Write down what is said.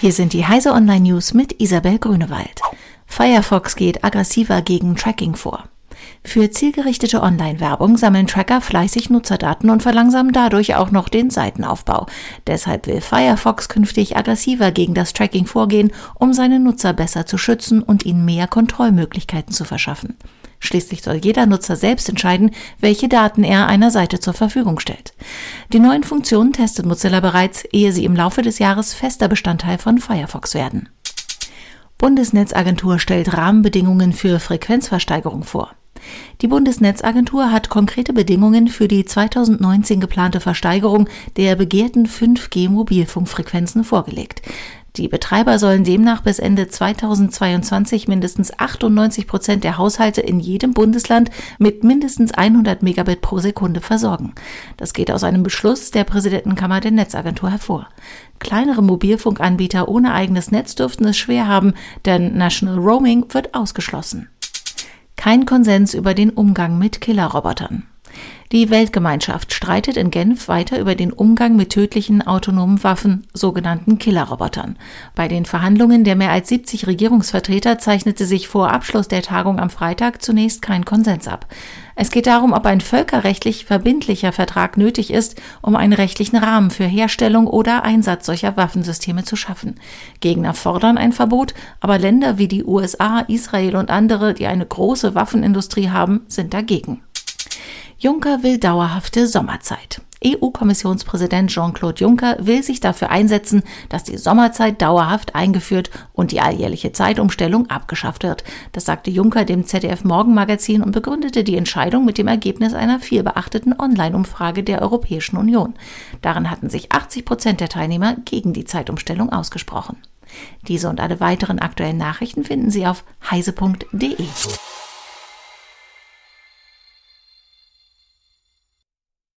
Hier sind die Heise Online News mit Isabel Grünewald. Firefox geht aggressiver gegen Tracking vor. Für zielgerichtete Online-Werbung sammeln Tracker fleißig Nutzerdaten und verlangsamen dadurch auch noch den Seitenaufbau. Deshalb will Firefox künftig aggressiver gegen das Tracking vorgehen, um seine Nutzer besser zu schützen und ihnen mehr Kontrollmöglichkeiten zu verschaffen. Schließlich soll jeder Nutzer selbst entscheiden, welche Daten er einer Seite zur Verfügung stellt. Die neuen Funktionen testet Mozilla bereits, ehe sie im Laufe des Jahres fester Bestandteil von Firefox werden. Bundesnetzagentur stellt Rahmenbedingungen für Frequenzversteigerung vor. Die Bundesnetzagentur hat konkrete Bedingungen für die 2019 geplante Versteigerung der begehrten 5G-Mobilfunkfrequenzen vorgelegt. Die Betreiber sollen demnach bis Ende 2022 mindestens 98 Prozent der Haushalte in jedem Bundesland mit mindestens 100 Megabit pro Sekunde versorgen. Das geht aus einem Beschluss der Präsidentenkammer der Netzagentur hervor. Kleinere Mobilfunkanbieter ohne eigenes Netz dürften es schwer haben, denn National Roaming wird ausgeschlossen. Kein Konsens über den Umgang mit Killerrobotern. Die Weltgemeinschaft streitet in Genf weiter über den Umgang mit tödlichen autonomen Waffen, sogenannten Killerrobotern. Bei den Verhandlungen der mehr als 70 Regierungsvertreter zeichnete sich vor Abschluss der Tagung am Freitag zunächst kein Konsens ab. Es geht darum, ob ein völkerrechtlich verbindlicher Vertrag nötig ist, um einen rechtlichen Rahmen für Herstellung oder Einsatz solcher Waffensysteme zu schaffen. Gegner fordern ein Verbot, aber Länder wie die USA, Israel und andere, die eine große Waffenindustrie haben, sind dagegen. Juncker will dauerhafte Sommerzeit. EU-Kommissionspräsident Jean-Claude Juncker will sich dafür einsetzen, dass die Sommerzeit dauerhaft eingeführt und die alljährliche Zeitumstellung abgeschafft wird. Das sagte Juncker dem ZDF Morgenmagazin und begründete die Entscheidung mit dem Ergebnis einer vielbeachteten Online-Umfrage der Europäischen Union. Darin hatten sich 80 Prozent der Teilnehmer gegen die Zeitumstellung ausgesprochen. Diese und alle weiteren aktuellen Nachrichten finden Sie auf heise.de.